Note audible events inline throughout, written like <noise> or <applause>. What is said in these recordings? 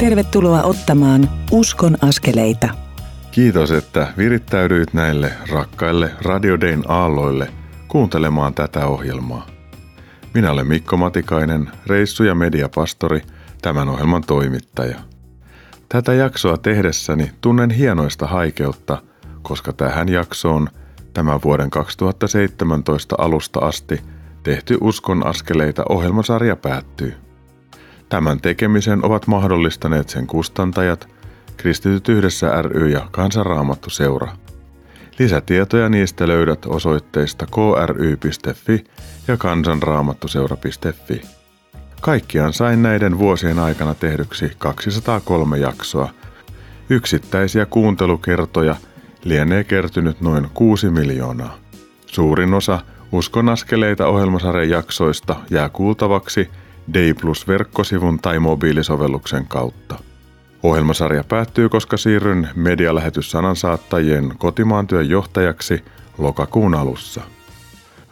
Tervetuloa ottamaan Uskon askeleita. Kiitos, että virittäydyit näille rakkaille Radio Dayn aalloille kuuntelemaan tätä ohjelmaa. Minä olen Mikko Matikainen, reissu- ja mediapastori, tämän ohjelman toimittaja. Tätä jaksoa tehdessäni tunnen hienoista haikeutta, koska tähän jaksoon tämän vuoden 2017 alusta asti tehty Uskon askeleita ohjelmasarja päättyy. Tämän tekemisen ovat mahdollistaneet sen kustantajat, Kristityt yhdessä ry ja Kansanraamattu seura. Lisätietoja niistä löydät osoitteista kry.fi ja kansanraamattuseura.fi. Kaikkiaan sain näiden vuosien aikana tehdyksi 203 jaksoa. Yksittäisiä kuuntelukertoja lienee kertynyt noin 6 miljoonaa. Suurin osa Uskon askeleita ohjelmasarjan jaksoista jää kuultavaksi – Day Plus verkkosivun tai mobiilisovelluksen kautta. Ohjelmasarja päättyy, koska siirryn medialähetyssanansaattajien kotimaan työn johtajaksi lokakuun alussa.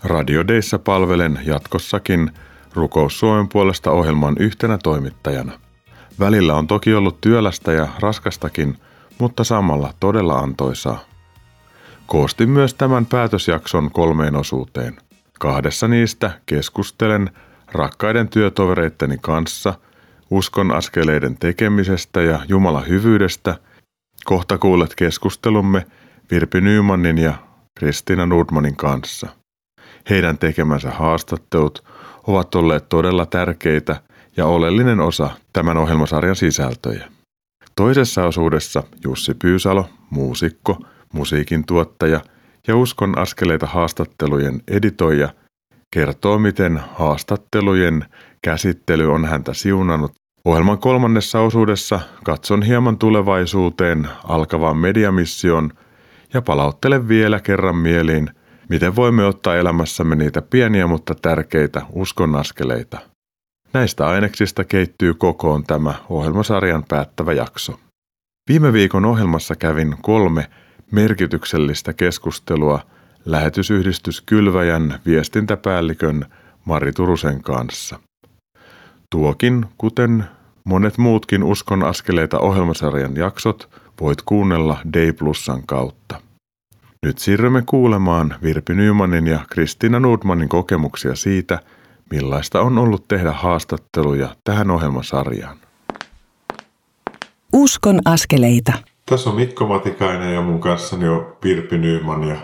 Radiodeissa palvelen jatkossakin Rukous Suomen puolesta ohjelman yhtenä toimittajana. Välillä on toki ollut työlästä ja raskastakin, mutta samalla todella antoisaa. Koostin myös tämän päätösjakson kolmeen osuuteen. Kahdessa niistä keskustelen rakkaiden työtovereitteni kanssa, uskon askeleiden tekemisestä ja Jumalan hyvyydestä. Kohta kuulet keskustelumme Virpi Nymanin ja Kristiina Nordmanin kanssa. Heidän tekemänsä haastattelut ovat olleet todella tärkeitä ja oleellinen osa tämän ohjelmasarjan sisältöjä. Toisessa osuudessa Jussi Pyysalo, muusikko, musiikin tuottaja ja Uskon askeleita haastattelujen editoija – kertoo, miten haastattelujen käsittely on häntä siunannut. Ohjelman kolmannessa osuudessa katson hieman tulevaisuuteen alkavaan mediamission ja palauttelen vielä kerran mieliin, miten voimme ottaa elämässämme niitä pieniä mutta tärkeitä uskonnaskeleita. Näistä aineksista keittyy kokoon tämä ohjelmasarjan päättävä jakso. Viime viikon ohjelmassa kävin kolme merkityksellistä keskustelua – lähetysyhdistys Kylväjän viestintäpäällikön Mari Turusen kanssa. Tuokin, kuten monet muutkin Uskon askeleita ohjelmasarjan jaksot, voit kuunnella Day Plusan kautta. Nyt siirrymme kuulemaan Virpi Nymanin ja Kristiina Nordmanin kokemuksia siitä, millaista on ollut tehdä haastatteluja tähän ohjelmasarjaan. Uskon askeleita. Tässä on Mikko Matikainen ja mun kanssani on Virpi Nyman ja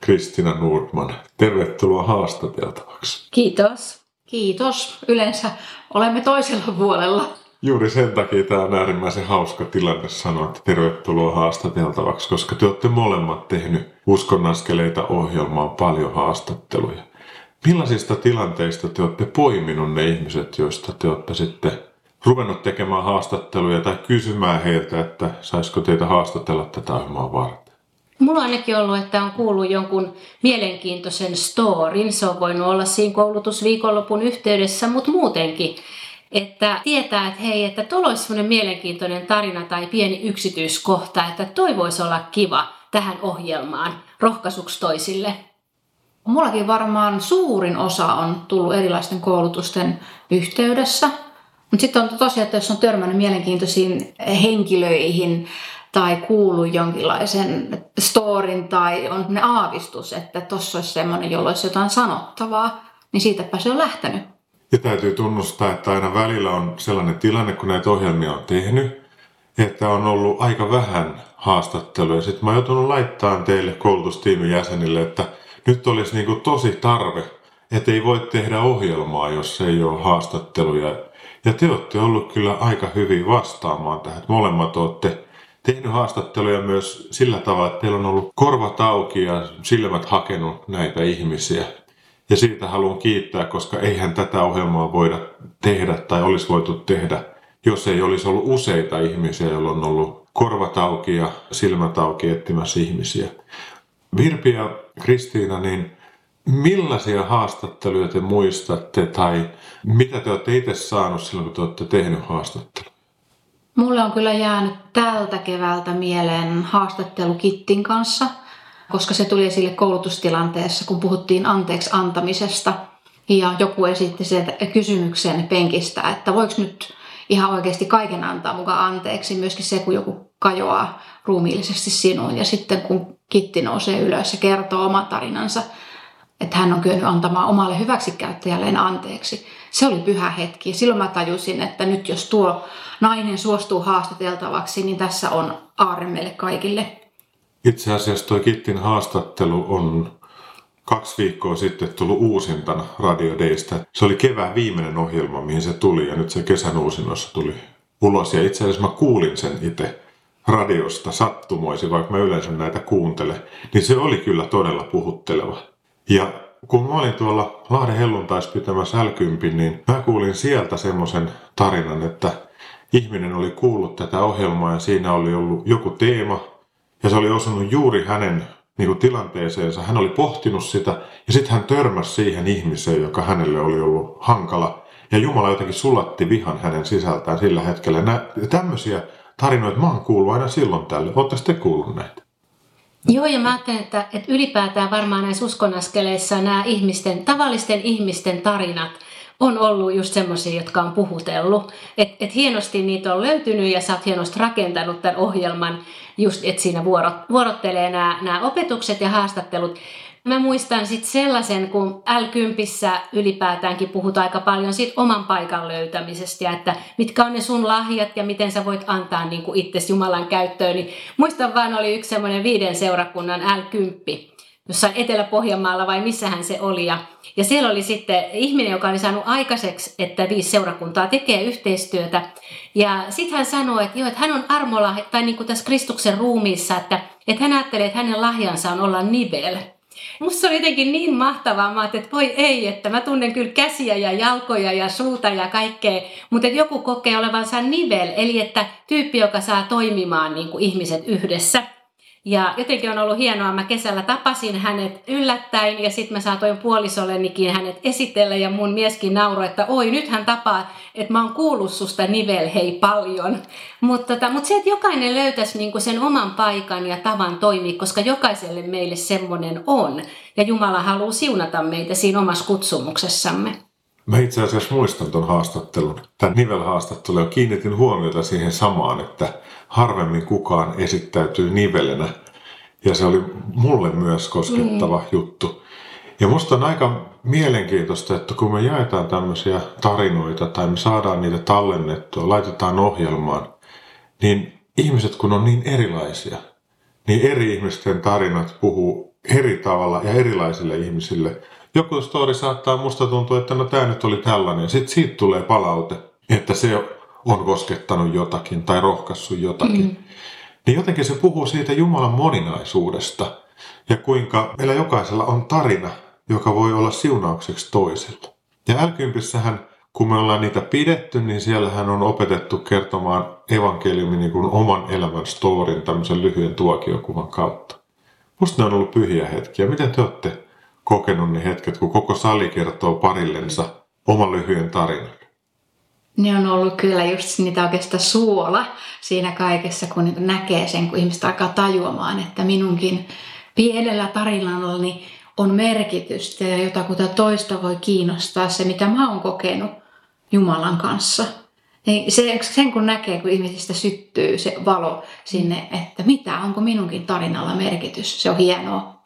Kristina Nordman. Tervetuloa haastateltavaksi. Kiitos. Kiitos. Yleensä olemme toisella puolella. Juuri sen takia tämä on äärimmäisen hauska tilanne sanoa, että tervetuloa haastateltavaksi, koska te olette molemmat tehnyt uskonnaskeleita ohjelmaan paljon haastatteluja. Millaisista tilanteista te olette poiminut ne ihmiset, joista te olette sitten ruvennut tekemään haastatteluja tai kysymään heiltä, että saisiko teitä haastatella tätä ohjelmaa varten? Mulla on ainakin ollut, että on kuullut jonkun mielenkiintoisen storin. Se on voinut olla siinä koulutusviikonlopun yhteydessä, mutta muutenkin. Että tietää, että hei, että tuolla olisi sellainen mielenkiintoinen tarina tai pieni yksityiskohta, että toi voisi olla kiva tähän ohjelmaan rohkaisuksi toisille. Mullakin varmaan suurin osa on tullut erilaisten koulutusten yhteydessä. Mutta sitten on tosiaan, että jos on törmännyt mielenkiintoisiin henkilöihin, tai kuullut jonkinlaisen storin tai on ne aavistus, että tuossa olisi semmoinen, jolla olisi jotain sanottavaa, niin siitäpä se on lähtenyt. Ja täytyy tunnustaa, että aina välillä on sellainen tilanne, kun näitä ohjelmia on tehnyt, että on ollut aika vähän haastatteluja. Sitten mä oon joutunut laittamaan teille koulutustiimin jäsenille, että nyt olisi niin kuin tosi tarve, että ei voi tehdä ohjelmaa, jos ei ole haastatteluja. Ja te olette ollut kyllä aika hyvin vastaamaan tähän. Molemmat olette tehnyt haastatteluja myös sillä tavalla, että teillä on ollut korvat auki ja silmät hakenut näitä ihmisiä. Ja siitä haluan kiittää, koska eihän tätä ohjelmaa voida tehdä tai olisi voitu tehdä, jos ei olisi ollut useita ihmisiä, joilla on ollut korvat auki ja silmät auki etsimässä ihmisiä. Virpi ja Kristiina, niin millaisia haastatteluja te muistatte tai mitä te olette itse saanut silloin, kun te olette tehnyt haastattelua? Mulle on kyllä jäänyt tältä keväältä mieleen haastattelu Kittin kanssa, koska se tuli esille koulutustilanteessa, kun puhuttiin anteeksi antamisesta. Ja joku esitti sen kysymyksen penkistä, että voiko nyt ihan oikeasti kaiken antaa mukaan anteeksi, myöskin se, kun joku kajoaa ruumiillisesti sinuun. Ja sitten kun Kitti nousee ylös ja kertoo oma tarinansa, että hän on kyennyt antamaan omalle hyväksikäyttäjälleen anteeksi. Se oli pyhä hetki. Silloin mä tajusin, että nyt jos tuo nainen suostuu haastateltavaksi, niin tässä on aarre meille kaikille. Itse asiassa tuo Kittin haastattelu on kaksi viikkoa sitten tullut uusintana Radio Daystä. Se oli kevään viimeinen ohjelma, mihin se tuli ja nyt se kesän uusinnossa tuli ulos. Ja itse asiassa mä kuulin sen itse radiosta sattumoisi, vaikka mä yleensä näitä kuuntele, niin se oli kyllä todella puhutteleva. Ja kun mä olin tuolla Lahden helluntais pitämässä l niin mä kuulin sieltä semmoisen tarinan, että ihminen oli kuullut tätä ohjelmaa ja siinä oli ollut joku teema, ja se oli osunut juuri hänen niin kuin tilanteeseensa. Hän oli pohtinut sitä ja sitten hän törmäsi siihen ihmiseen, joka hänelle oli ollut hankala. Ja Jumala jotenkin sulatti vihan hänen sisältään sillä hetkellä. Nä, tämmöisiä tarinoita mä oon kuullut aina silloin tälle. Oletteko te kuullut näitä? Joo, ja mä ajattelen, että, että ylipäätään varmaan näissä uskonaskeleissa nämä ihmisten, tavallisten ihmisten tarinat on ollut just semmoisia, jotka on puhutellut. Että et hienosti niitä on löytynyt ja sä oot hienosti rakentanut tämän ohjelman just, että siinä vuorot, vuorottelee nämä, nämä opetukset ja haastattelut. Mä muistan sitten sellaisen, kun l ylipäätäänkin puhutaan aika paljon siitä oman paikan löytämisestä ja että mitkä on ne sun lahjat ja miten sä voit antaa niin kuin itsesi Jumalan käyttöön. Niin muistan vaan oli yksi semmoinen viiden seurakunnan l jossain Etelä-Pohjanmaalla vai missähän se oli. Ja, ja siellä oli sitten ihminen, joka oli saanut aikaiseksi, että viisi seurakuntaa tekee yhteistyötä. Ja sitten hän sanoi, että, joo, että hän on armolla, tai niin kuin tässä Kristuksen ruumiissa, että, että hän ajattelee, että hänen lahjansa on olla nivel. Musta oli jotenkin niin mahtavaa, mä että voi ei, että mä tunnen kyllä käsiä ja jalkoja ja suuta ja kaikkea, mutta että joku kokee olevansa nivel, eli että tyyppi, joka saa toimimaan niin kuin ihmiset yhdessä. Ja jotenkin on ollut hienoa, mä kesällä tapasin hänet yllättäen ja sitten mä saatoin puolisollenikin hänet esitellä ja mun mieskin nauroi, että oi nyt hän tapaa, että mä oon kuullut susta nivel hei paljon. Mutta tota, mut se, että jokainen löytäisi niinku sen oman paikan ja tavan toimia, koska jokaiselle meille semmoinen on. Ja Jumala haluaa siunata meitä siinä omassa kutsumuksessamme. Mä itse asiassa muistan tuon haastattelun, tämän nivelhaastattelun ja kiinnitin huomiota siihen samaan, että harvemmin kukaan esittäytyy nivelenä. Ja se oli mulle myös koskettava mm. juttu. Ja musta on aika mielenkiintoista, että kun me jaetaan tämmöisiä tarinoita tai me saadaan niitä tallennettua, laitetaan ohjelmaan, niin ihmiset kun on niin erilaisia, niin eri ihmisten tarinat puhuu eri tavalla ja erilaisille ihmisille. Joku story saattaa musta tuntua, että no tämä nyt oli tällainen. Sitten siitä tulee palaute, että se on koskettanut jotakin tai rohkaissut jotakin. Mm. Niin jotenkin se puhuu siitä Jumalan moninaisuudesta ja kuinka meillä jokaisella on tarina, joka voi olla siunaukseksi toiselle. Ja l kun me ollaan niitä pidetty, niin siellähän on opetettu kertomaan evankeliumi niin kuin oman elämän storin tämmöisen lyhyen tuokiokuvan kautta. Musta ne on ollut pyhiä hetkiä. Miten te olette kokenut ne hetket, kun koko sali kertoo parillensa oman lyhyen tarinan? Ne on ollut kyllä just niitä oikeastaan suola siinä kaikessa, kun näkee sen, kun ihmiset alkaa tajuamaan, että minunkin pienellä tarinallani on merkitystä ja jotakuta toista voi kiinnostaa se, mitä mä oon kokenut Jumalan kanssa. Niin se, sen kun näkee, kun ihmisistä syttyy se valo sinne, että mitä, onko minunkin tarinalla merkitys, se on hienoa.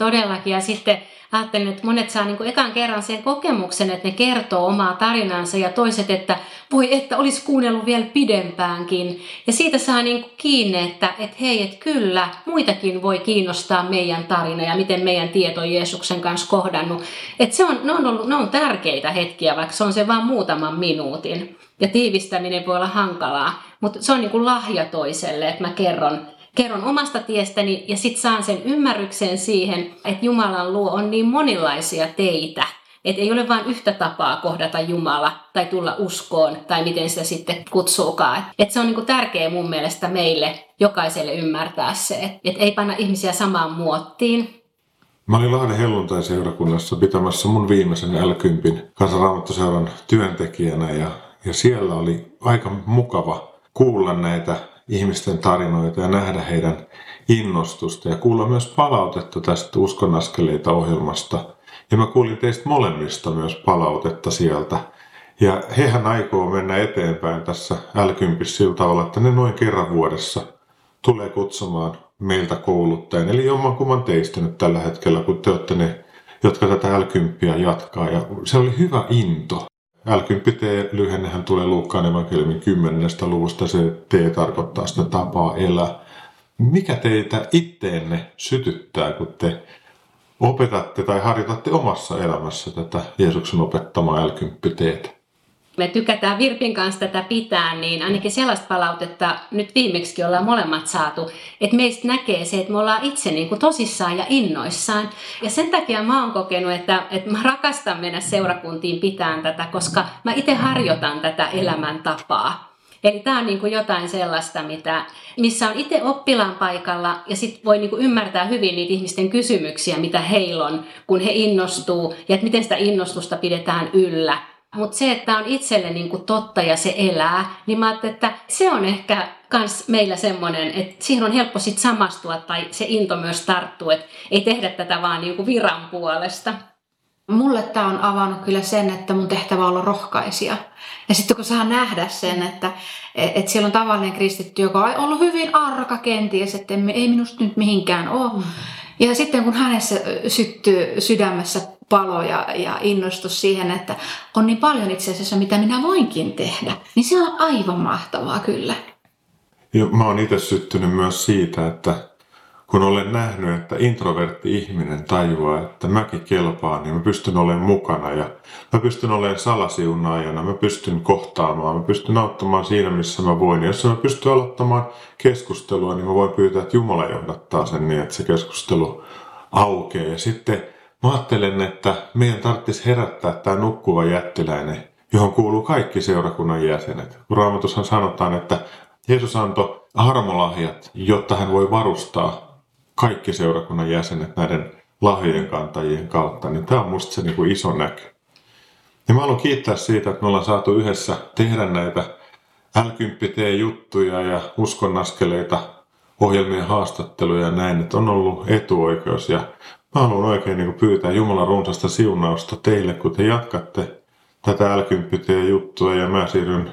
Todellakin ja sitten ajattelin, että monet saa niin kuin ekan kerran sen kokemuksen, että ne kertoo omaa tarinansa ja toiset, että voi että olisi kuunnellut vielä pidempäänkin. Ja siitä saa niin kuin kiinni, että, että hei, että kyllä, muitakin voi kiinnostaa meidän tarina ja miten meidän tieto Jeesuksen kanssa kohdannut. Että se on, ne, on ollut, ne on tärkeitä hetkiä, vaikka se on se vain muutaman minuutin. Ja tiivistäminen voi olla hankalaa, mutta se on niin kuin lahja toiselle, että mä kerron kerron omasta tiestäni ja sitten saan sen ymmärryksen siihen, että Jumalan luo on niin monilaisia teitä. Että ei ole vain yhtä tapaa kohdata Jumala tai tulla uskoon tai miten sitä sitten kutsuukaan. Että se on niinku tärkeä mun mielestä meille jokaiselle ymmärtää se, että ei panna ihmisiä samaan muottiin, Mä olin Lahden helluntai-seurakunnassa pitämässä mun viimeisen l kansanraamattoseuran työntekijänä ja, ja siellä oli aika mukava kuulla näitä ihmisten tarinoita ja nähdä heidän innostusta ja kuulla myös palautetta tästä Uskonaskeleita ohjelmasta. Ja mä kuulin teistä molemmista myös palautetta sieltä. Ja hehän aikoo mennä eteenpäin tässä l sillä tavalla, että ne noin kerran vuodessa tulee kutsumaan meiltä kouluttajan. Eli jommankumman teistä nyt tällä hetkellä, kun te olette ne, jotka tätä l jatkaa. Ja se oli hyvä into. L10T-lyhennehän tulee Luukkaan evankeliumin 10. luvusta. Se T tarkoittaa sitä tapaa elää. Mikä teitä itteenne sytyttää, kun te opetatte tai harjoitatte omassa elämässä tätä Jeesuksen opettamaa l me tykätään Virpin kanssa tätä pitää, niin ainakin sellaista palautetta nyt viimeksi ollaan molemmat saatu, että meistä näkee se, että me ollaan itse niin kuin tosissaan ja innoissaan. Ja sen takia mä oon kokenut, että, että mä rakastan mennä seurakuntiin pitään tätä, koska mä itse harjoitan tätä elämäntapaa. Eli tämä on niin kuin jotain sellaista, mitä, missä on itse oppilaan paikalla ja sitten voi niin kuin ymmärtää hyvin niitä ihmisten kysymyksiä, mitä heillä on, kun he innostuu ja että miten sitä innostusta pidetään yllä. Mutta se, että on itselle niin kuin totta ja se elää, niin mä ajattelin, että se on ehkä kans meillä semmoinen, että siihen on helppo sit samastua tai se into myös tarttuu, että ei tehdä tätä vaan niin kuin viran puolesta. Mulle tämä on avannut kyllä sen, että mun tehtävä on olla rohkaisia. Ja sitten kun saa nähdä sen, että, että siellä on tavallinen kristitty, joka on ollut hyvin arka kenties, että ei minusta nyt mihinkään ole. Mm. Ja sitten kun hänessä syttyy sydämessä palo ja, ja innostus siihen, että on niin paljon itse asiassa, mitä minä voinkin tehdä, niin se on aivan mahtavaa kyllä. Ja mä oon itse syttynyt myös siitä, että kun olen nähnyt, että introvertti ihminen tajuaa, että mäkin kelpaan, niin mä pystyn olemaan mukana ja mä pystyn olemaan salasiunaajana, mä pystyn kohtaamaan, mä pystyn auttamaan siinä, missä mä voin. Ja jos mä pystyn aloittamaan keskustelua, niin mä voin pyytää, että Jumala johdattaa sen niin, että se keskustelu aukeaa. Ja sitten Mä ajattelen, että meidän tarvitsisi herättää tämä nukkuva jättiläinen, johon kuuluu kaikki seurakunnan jäsenet. Raamatushan sanotaan, että Jeesus antoi armolahjat, jotta hän voi varustaa kaikki seurakunnan jäsenet näiden lahjojen kantajien kautta. Niin tämä on musta se niin iso näky. Ja mä haluan kiittää siitä, että me ollaan saatu yhdessä tehdä näitä l juttuja ja uskonnaskeleita, ohjelmien haastatteluja ja näin, että on ollut etuoikeus. Ja Mä haluan oikein niin pyytää Jumalan runsasta siunausta teille, kun te jatkatte tätä l juttua ja mä siirryn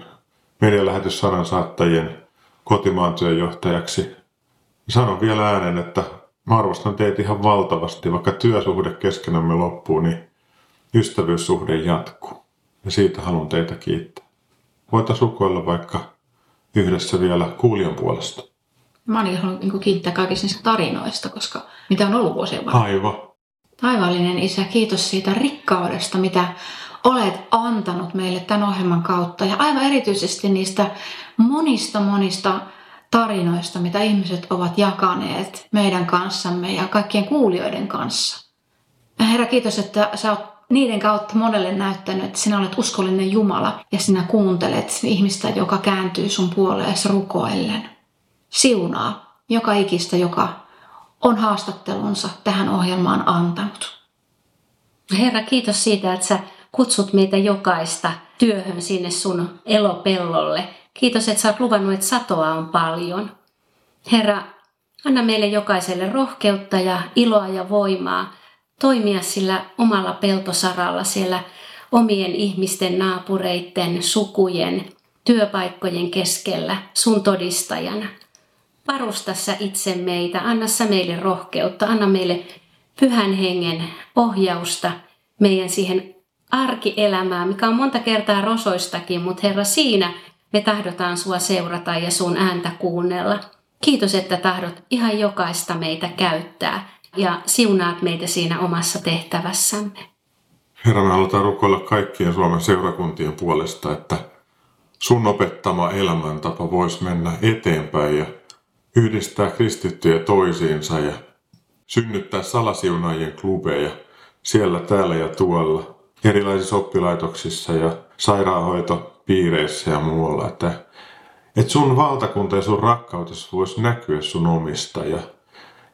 medialähetyssanan saattajien kotimaan työjohtajaksi. Sanon vielä äänen, että mä arvostan teitä ihan valtavasti, vaikka työsuhde keskenämme loppuu, niin ystävyyssuhde jatkuu. Ja siitä haluan teitä kiittää. Voitaisiin rukoilla vaikka yhdessä vielä kuulijan puolesta. Mä oon halunnut niin kiittää kaikista niistä tarinoista, koska mitä on ollut vuosien varrella. Aivan. Taivallinen Isä, kiitos siitä rikkaudesta, mitä olet antanut meille tämän ohjelman kautta. Ja aivan erityisesti niistä monista monista tarinoista, mitä ihmiset ovat jakaneet meidän kanssamme ja kaikkien kuulijoiden kanssa. Herra, kiitos, että sä oot niiden kautta monelle näyttänyt, että sinä olet uskollinen Jumala ja sinä kuuntelet ihmistä, joka kääntyy sun puoleesi rukoillen siunaa joka ikistä, joka on haastattelunsa tähän ohjelmaan antanut. Herra, kiitos siitä, että sä kutsut meitä jokaista työhön sinne sun elopellolle. Kiitos, että sä oot luvannut, että satoa on paljon. Herra, anna meille jokaiselle rohkeutta ja iloa ja voimaa toimia sillä omalla peltosaralla siellä omien ihmisten, naapureiden, sukujen, työpaikkojen keskellä sun todistajana varusta sä itse meitä, anna sä meille rohkeutta, anna meille pyhän hengen ohjausta meidän siihen arkielämään, mikä on monta kertaa rosoistakin, mutta Herra, siinä me tahdotaan sua seurata ja sun ääntä kuunnella. Kiitos, että tahdot ihan jokaista meitä käyttää ja siunaat meitä siinä omassa tehtävässämme. Herra, me halutaan rukoilla kaikkien Suomen seurakuntien puolesta, että sun opettama elämäntapa voisi mennä eteenpäin ja yhdistää kristittyjä toisiinsa ja synnyttää salasiunaajien klubeja siellä, täällä ja tuolla, erilaisissa oppilaitoksissa ja sairaanhoitopiireissä ja muualla. Että, että sun valtakunta ja sun rakkautesi voisi näkyä sun omista ja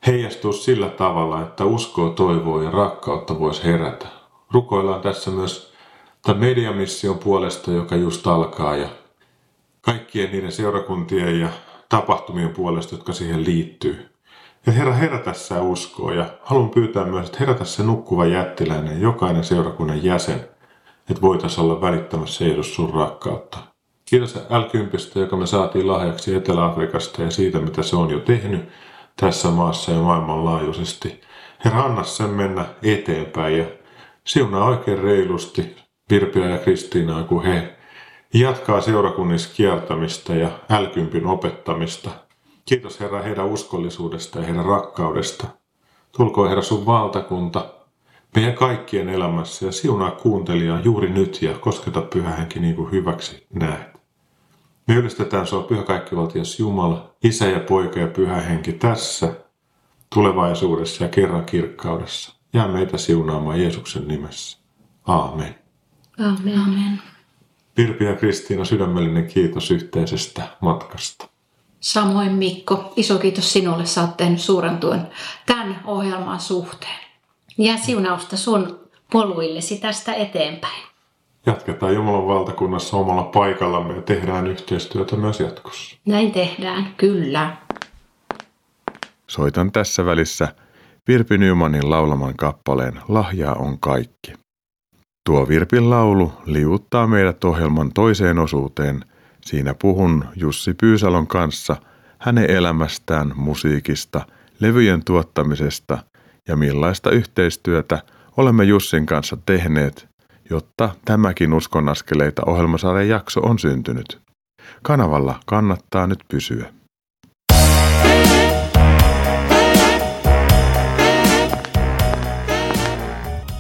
heijastua sillä tavalla, että uskoa, toivoa ja rakkautta voisi herätä. Rukoillaan tässä myös tämän mediamission puolesta, joka just alkaa ja kaikkien niiden seurakuntien ja tapahtumien puolesta, jotka siihen liittyy. Ja Herra, herätä sä uskoa ja haluan pyytää myös, että herätä se nukkuva jättiläinen, jokainen seurakunnan jäsen, että voitaisiin olla välittämässä Jeesus sun rakkautta. Kiitos l joka me saatiin lahjaksi Etelä-Afrikasta ja siitä, mitä se on jo tehnyt tässä maassa ja maailmanlaajuisesti. Herra, anna sen mennä eteenpäin ja siunaa oikein reilusti Virpiä ja Kristiinaa, kun he jatkaa seurakunnissa kiertämistä ja älkympin opettamista. Kiitos Herra heidän uskollisuudesta ja heidän rakkaudesta. Tulkoon Herra sun valtakunta meidän kaikkien elämässä ja siunaa kuuntelijaa juuri nyt ja kosketa pyhähenki niin kuin hyväksi näet. Me ylistetään sua pyhä kaikkivaltias Jumala, Isä ja Poika ja Pyhä Henki tässä, tulevaisuudessa ja kerran kirkkaudessa. Jää meitä siunaamaan Jeesuksen nimessä. Aamen. Amen. Amen. Virpi ja Kristiina, sydämellinen kiitos yhteisestä matkasta. Samoin Mikko, iso kiitos sinulle, sä oot tehnyt suuren tuen tämän ohjelman suhteen. Ja siunausta sun poluillesi tästä eteenpäin. Jatketaan Jumalan valtakunnassa omalla paikallamme ja tehdään yhteistyötä myös jatkossa. Näin tehdään, kyllä. Soitan tässä välissä Virpi Nymanin laulaman kappaleen Lahjaa on kaikki. Tuo Virpin laulu liuuttaa meidät ohjelman toiseen osuuteen. Siinä puhun Jussi Pyysalon kanssa hänen elämästään, musiikista, levyjen tuottamisesta ja millaista yhteistyötä olemme Jussin kanssa tehneet, jotta tämäkin uskonaskeleita ohjelmasarjan jakso on syntynyt. Kanavalla kannattaa nyt pysyä.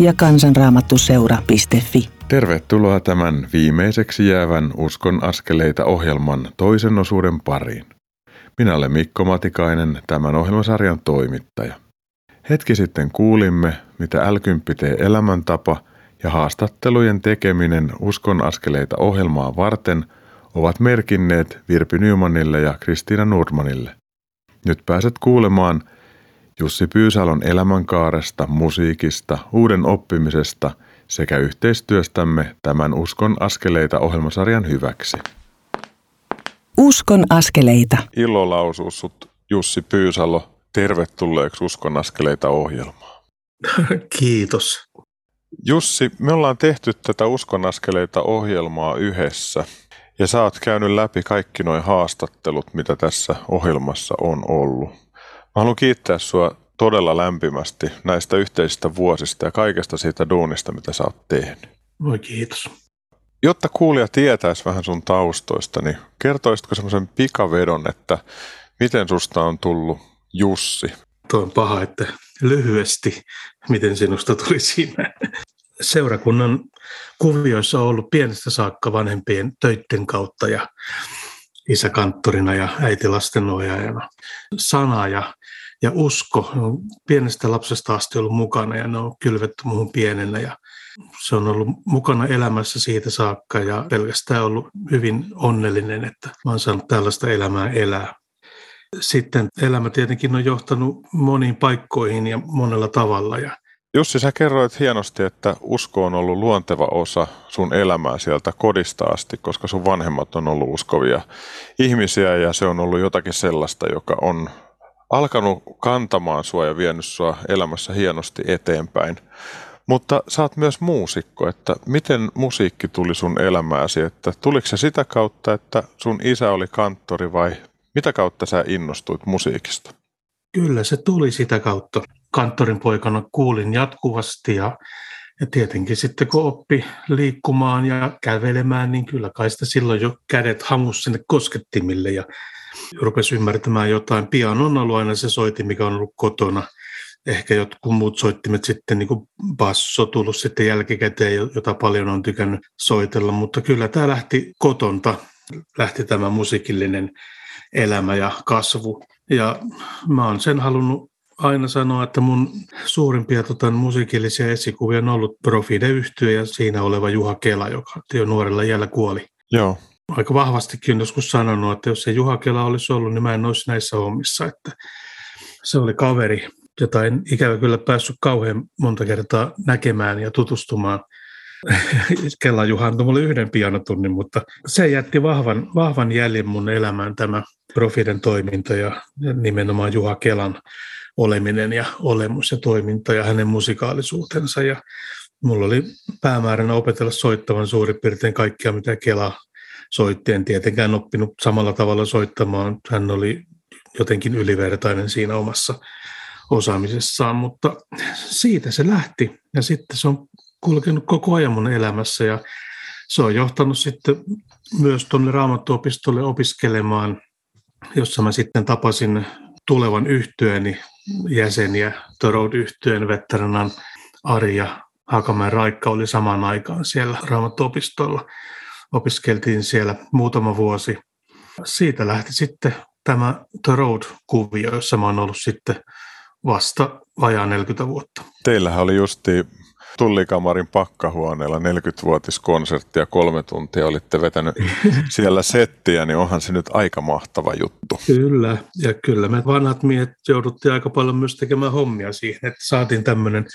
ja kansanraamattuseura.fi. Tervetuloa tämän viimeiseksi jäävän Uskon askeleita ohjelman toisen osuuden pariin. Minä olen Mikko Matikainen, tämän ohjelmasarjan toimittaja. Hetki sitten kuulimme, mitä l elämäntapa ja haastattelujen tekeminen Uskon askeleita ohjelmaa varten ovat merkinneet Virpi Nymanille ja Kristiina Nurmanille. Nyt pääset kuulemaan Jussi Pyysalon elämänkaaresta, musiikista, uuden oppimisesta – sekä yhteistyöstämme tämän Uskon askeleita ohjelmasarjan hyväksi. Uskon askeleita. Ilo lausuu sut Jussi Pyysalo tervetulleeksi Uskon askeleita ohjelmaa. <laughs> Kiitos. Jussi, me ollaan tehty tätä Uskon askeleita ohjelmaa yhdessä ja sä oot käynyt läpi kaikki nuo haastattelut, mitä tässä ohjelmassa on ollut. Mä haluan kiittää sua todella lämpimästi näistä yhteisistä vuosista ja kaikesta siitä duunista, mitä sä oot tehnyt. Voi kiitos. Jotta kuulija tietäisi vähän sun taustoista, niin kertoisitko semmoisen pikavedon, että miten susta on tullut Jussi? Tuo on paha, että lyhyesti, miten sinusta tuli siinä. Seurakunnan kuvioissa on ollut pienestä saakka vanhempien töitten kautta ja isä kanttorina ja äiti lastenohjaajana. Sana ja ja usko. Ne on pienestä lapsesta asti ollut mukana ja ne on kylvetty muuhun pienenä ja se on ollut mukana elämässä siitä saakka ja pelkästään ollut hyvin onnellinen, että mä oon saanut tällaista elämää elää. Sitten elämä tietenkin on johtanut moniin paikkoihin ja monella tavalla. Ja Jussi, sä kerroit hienosti, että usko on ollut luonteva osa sun elämää sieltä kodista asti, koska sun vanhemmat on ollut uskovia ihmisiä ja se on ollut jotakin sellaista, joka on alkanut kantamaan sua ja vienyt sua elämässä hienosti eteenpäin. Mutta sä oot myös muusikko, että miten musiikki tuli sun elämääsi, että tuliko se sitä kautta, että sun isä oli kanttori vai mitä kautta sä innostuit musiikista? Kyllä se tuli sitä kautta. Kanttorin poikana kuulin jatkuvasti ja, ja tietenkin sitten kun oppi liikkumaan ja kävelemään, niin kyllä kai sitä silloin jo kädet hangus sinne koskettimille ja rupesi ymmärtämään jotain. Pian on ollut aina se soiti, mikä on ollut kotona. Ehkä jotkut muut soittimet sitten, niin kuin basso tullut sitten jälkikäteen, jota paljon on tykännyt soitella, mutta kyllä tämä lähti kotonta, lähti tämä musiikillinen elämä ja kasvu. Ja mä oon sen halunnut aina sanoa, että mun suurimpia tota, musiikillisia esikuvia on ollut Profide yhtyö ja siinä oleva Juha Kela, joka jo nuorella jällä kuoli. Joo. Aika vahvastikin joskus sanonut, että jos se Juha Kela olisi ollut, niin mä en olisi näissä hommissa. Että se oli kaveri, jota en ikävä kyllä päässyt kauhean monta kertaa näkemään ja tutustumaan. <laughs> Kela Juha antoi mulle yhden pianotunnin, mutta se jätti vahvan, vahvan jäljen mun elämään tämä Profiden toiminta ja nimenomaan Juha Kelan oleminen ja olemus ja toiminta ja hänen musikaalisuutensa. Ja mulla oli päämääränä opetella soittamaan suurin piirtein kaikkia, mitä Kela soitti. En tietenkään oppinut samalla tavalla soittamaan. Hän oli jotenkin ylivertainen siinä omassa osaamisessaan, mutta siitä se lähti. Ja sitten se on kulkenut koko ajan mun elämässä ja se on johtanut sitten myös tuonne Raamattuopistolle opiskelemaan, jossa mä sitten tapasin tulevan yhtyeeni jäseniä, The Road-yhtyeen veteranan Arja Hakamäen Raikka oli samaan aikaan siellä Raamattuopistolla. Opiskeltiin siellä muutama vuosi. Siitä lähti sitten tämä The Road-kuvio, jossa mä oon ollut sitten vasta vajaa 40 vuotta. Teillähän oli justi Tullikamarin pakkahuoneella 40-vuotiskonsertti ja kolme tuntia olitte vetänyt <laughs> siellä settiä, niin onhan se nyt aika mahtava juttu. Kyllä, ja kyllä me vanhat miehet jouduttiin aika paljon myös tekemään hommia siihen, että saatiin tämmöinen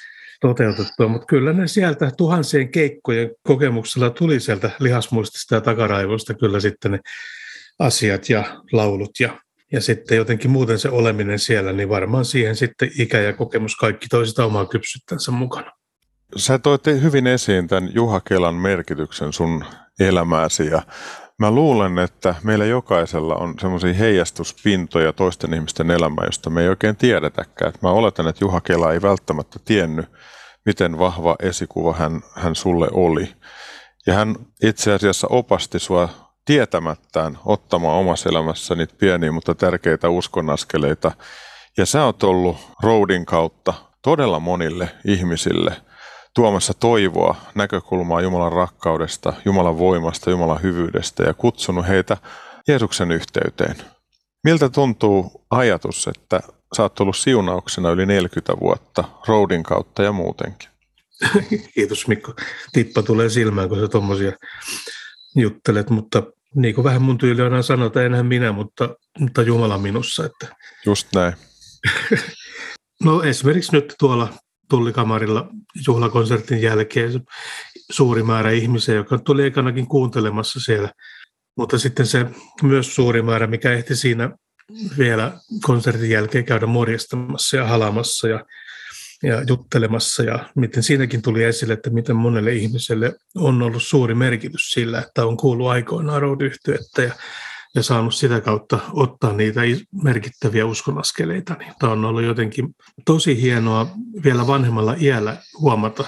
toteutettua, mutta kyllä ne sieltä tuhansien keikkojen kokemuksella tuli sieltä lihasmuistista ja takaraivoista kyllä sitten ne asiat ja laulut ja, ja sitten jotenkin muuten se oleminen siellä, niin varmaan siihen sitten ikä ja kokemus kaikki toisista omaa kypsyttänsä mukana. Sä toit hyvin esiin tämän Juha Kelan merkityksen sun elämääsi ja mä luulen, että meillä jokaisella on semmoisia heijastuspintoja toisten ihmisten elämää, josta me ei oikein tiedetäkään. Mä oletan, että Juha Kela ei välttämättä tiennyt, miten vahva esikuva hän, hän sulle oli. Ja hän itse asiassa opasti sua tietämättään ottamaan omassa elämässä niitä pieniä, mutta tärkeitä uskonnaskeleita. Ja sä oot ollut Roadin kautta todella monille ihmisille tuomassa toivoa, näkökulmaa Jumalan rakkaudesta, Jumalan voimasta, Jumalan hyvyydestä ja kutsunut heitä Jeesuksen yhteyteen. Miltä tuntuu ajatus, että sä oot ollut siunauksena yli 40 vuotta Roadin kautta ja muutenkin? <laughs> Kiitos Mikko. Tippa tulee silmään, kun sä tuommoisia juttelet, mutta niin kuin vähän mun tyyli on sanota, enhän minä, mutta, mutta Jumala minussa. Että. Just näin. <laughs> no esimerkiksi nyt tuolla tullikamarilla juhlakonsertin jälkeen suuri määrä ihmisiä, joka tuli ekanakin kuuntelemassa siellä. Mutta sitten se myös suuri määrä, mikä ehti siinä vielä konsertin jälkeen käydä morjastamassa ja halamassa ja, ja juttelemassa. Ja miten siinäkin tuli esille, että miten monelle ihmiselle on ollut suuri merkitys sillä, että on kuullut aikoinaan road ja ja saanut sitä kautta ottaa niitä merkittäviä uskonaskeleita. Niin tämä on ollut jotenkin tosi hienoa vielä vanhemmalla iällä huomata.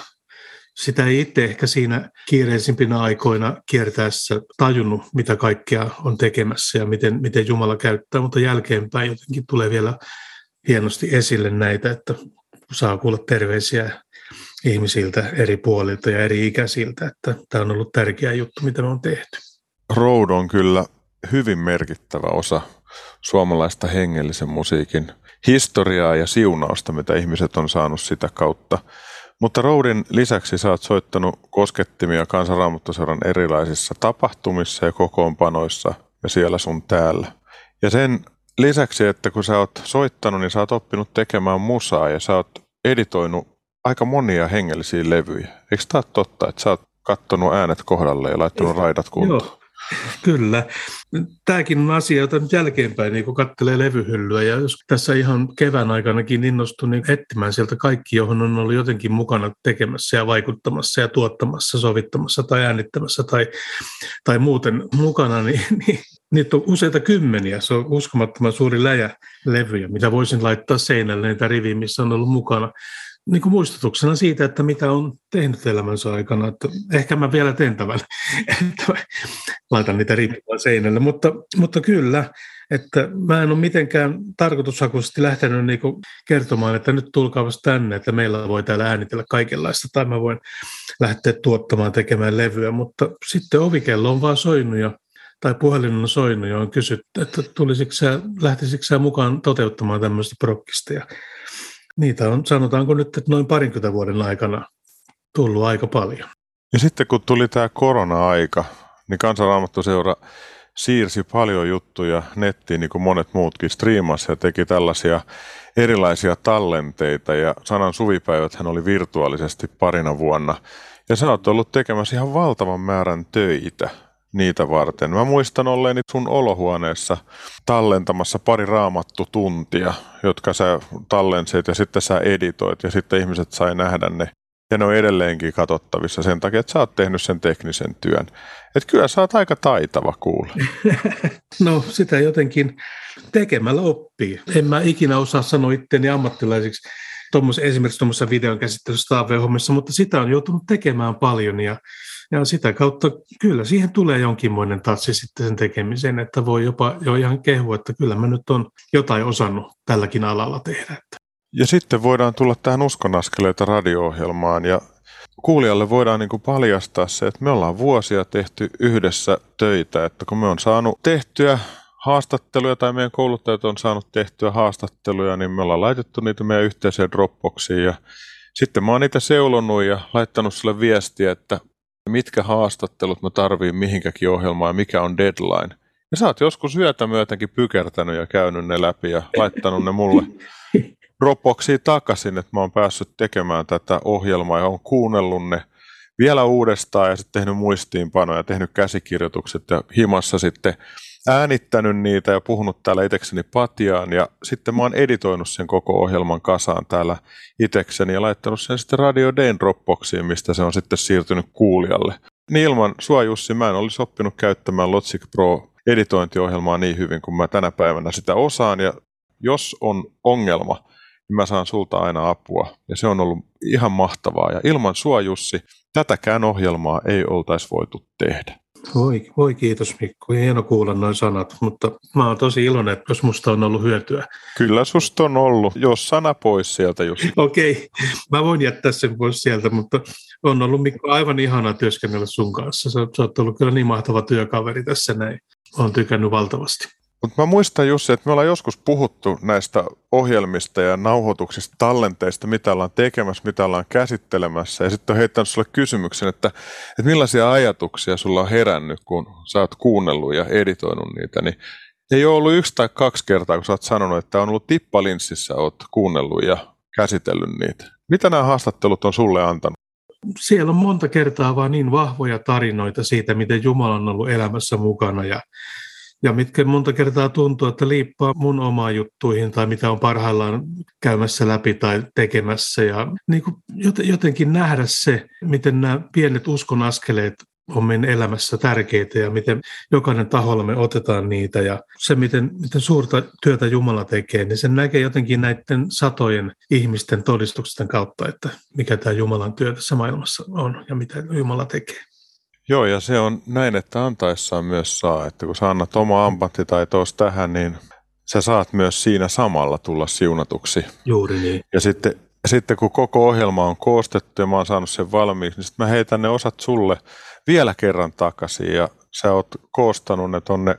Sitä ei itse ehkä siinä kiireisimpinä aikoina kiertäessä tajunnut, mitä kaikkea on tekemässä ja miten, miten Jumala käyttää, mutta jälkeenpäin jotenkin tulee vielä hienosti esille näitä, että saa kuulla terveisiä ihmisiltä eri puolilta ja eri ikäisiltä, että tämä on ollut tärkeä juttu, mitä me on tehty. Road on kyllä hyvin merkittävä osa suomalaista hengellisen musiikin historiaa ja siunausta, mitä ihmiset on saanut sitä kautta. Mutta Roudin lisäksi sä oot soittanut koskettimia kansanraamattoseuran erilaisissa tapahtumissa ja kokoonpanoissa ja siellä sun täällä. Ja sen lisäksi, että kun sä oot soittanut, niin sä oot oppinut tekemään musaa ja sä oot editoinut aika monia hengellisiä levyjä. Eikö tämä ole totta, että sä oot kattonut äänet kohdalle ja laittanut raidat kuntoon? Joo, <laughs> Kyllä. Tämäkin on asia, jota nyt jälkeenpäin niin katselee levyhyllyä ja jos tässä ihan kevään aikanakin innostui niin etsimään sieltä kaikki, johon on ollut jotenkin mukana tekemässä ja vaikuttamassa ja tuottamassa, sovittamassa tai äänittämässä tai, tai muuten mukana, <laughs> niin, niin niitä on useita kymmeniä. Se on uskomattoman suuri läjä levyjä, mitä voisin laittaa seinälle niitä riviä, missä on ollut mukana niin kuin muistutuksena siitä, että mitä on tehnyt elämänsä aikana. Että ehkä mä vielä teen tämän, <laughs> että laitan niitä riippuen seinälle. Mutta, mutta kyllä, että mä en ole mitenkään tarkoitushakuisesti lähtenyt niin kertomaan, että nyt tulkaa tänne, että meillä voi täällä äänitellä kaikenlaista, tai mä voin lähteä tuottamaan, tekemään levyä, mutta sitten ovikello on vaan soinut ja tai puhelin on soinut ja on kysytty, että tulisiko sä, lähtisikö sä mukaan toteuttamaan tämmöistä prokkista. Ja niitä on, sanotaanko nyt, että noin parinkymmentä vuoden aikana tullut aika paljon. Ja sitten kun tuli tämä korona-aika, niin kansanraamattuseura siirsi paljon juttuja nettiin, niin kuin monet muutkin striimasi ja teki tällaisia erilaisia tallenteita. Ja sanan suvipäivät hän oli virtuaalisesti parina vuonna. Ja sä oot ollut tekemässä ihan valtavan määrän töitä niitä varten. Mä muistan olleeni sun olohuoneessa tallentamassa pari raamattu tuntia, jotka sä tallensit ja sitten sä editoit ja sitten ihmiset sai nähdä ne. Ja ne on edelleenkin katsottavissa sen takia, että sä oot tehnyt sen teknisen työn. Että kyllä sä oot aika taitava kuule. <laughs> no sitä jotenkin tekemällä oppii. En mä ikinä osaa sanoa itteni ammattilaisiksi tommos, esimerkiksi tuommoisessa videon käsittelyssä mutta sitä on joutunut tekemään paljon ja, ja sitä kautta kyllä siihen tulee jonkinmoinen tatsi sitten sen tekemiseen, että voi jopa jo ihan kehua, että kyllä mä nyt on jotain osannut tälläkin alalla tehdä. Ja sitten voidaan tulla tähän uskonaskeleita radio-ohjelmaan ja kuulijalle voidaan niin paljastaa se, että me ollaan vuosia tehty yhdessä töitä, että kun me on saanut tehtyä haastatteluja tai meidän kouluttajat on saanut tehtyä haastatteluja, niin me ollaan laitettu niitä meidän yhteiseen Dropboxiin ja sitten mä oon niitä seulonnut ja laittanut sulle viestiä, että mitkä haastattelut mä tarviin mihinkäkin ohjelmaan ja mikä on deadline. Ja sä oot joskus yötä myötenkin pykertänyt ja käynyt ne läpi ja laittanut ne mulle <laughs> Dropboxiin takaisin, että mä oon päässyt tekemään tätä ohjelmaa ja oon kuunnellut ne vielä uudestaan ja sitten tehnyt muistiinpanoja, tehnyt käsikirjoitukset ja himassa sitten äänittänyt niitä ja puhunut täällä itsekseni patiaan ja sitten mä oon editoinut sen koko ohjelman kasaan täällä itsekseni ja laittanut sen sitten Radio Dayn Dropboxiin, mistä se on sitten siirtynyt kuulijalle. Niin ilman sua Jussi mä en olisi oppinut käyttämään Logic Pro editointiohjelmaa niin hyvin kuin mä tänä päivänä sitä osaan ja jos on ongelma, niin mä saan sulta aina apua ja se on ollut ihan mahtavaa ja ilman sua Jussi tätäkään ohjelmaa ei oltaisi voitu tehdä. Voi, voi kiitos Mikko, hieno kuulla noin sanat, mutta mä oon tosi iloinen, että jos musta on ollut hyötyä. Kyllä susta on ollut, jos sana pois sieltä just. Okei, okay. mä voin jättää sen pois sieltä, mutta on ollut Mikko aivan ihana työskennellä sun kanssa. Sä, sä oot ollut kyllä niin mahtava työkaveri tässä näin. Olen tykännyt valtavasti. Mutta mä muistan Jussi, että me ollaan joskus puhuttu näistä ohjelmista ja nauhoituksista, tallenteista, mitä ollaan tekemässä, mitä ollaan käsittelemässä. Ja sitten on heittänyt sulle kysymyksen, että, että millaisia ajatuksia sulla on herännyt, kun sä oot kuunnellut ja editoinut niitä. Niin ei ole ollut yksi tai kaksi kertaa, kun sä oot sanonut, että on ollut tippalinssissä, oot kuunnellut ja käsitellyt niitä. Mitä nämä haastattelut on sulle antanut? Siellä on monta kertaa vaan niin vahvoja tarinoita siitä, miten Jumala on ollut elämässä mukana ja ja mitkä monta kertaa tuntuu, että liippaa mun omaa juttuihin tai mitä on parhaillaan käymässä läpi tai tekemässä. Ja niin kuin jotenkin nähdä se, miten nämä pienet uskon askeleet on meidän elämässä tärkeitä ja miten jokainen taholla me otetaan niitä ja se, miten, miten suurta työtä Jumala tekee, niin sen näkee jotenkin näiden satojen ihmisten todistusten kautta, että mikä tämä Jumalan työ tässä maailmassa on ja mitä Jumala tekee. Joo, ja se on näin, että antaessaan myös saa. Että kun sä annat oma ammattitaitoos tähän, niin sä saat myös siinä samalla tulla siunatuksi. Juuri niin. Ja sitten, sitten kun koko ohjelma on koostettu ja mä oon saanut sen valmiiksi, niin sitten mä heitän ne osat sulle vielä kerran takaisin. Ja sä oot koostanut ne tonne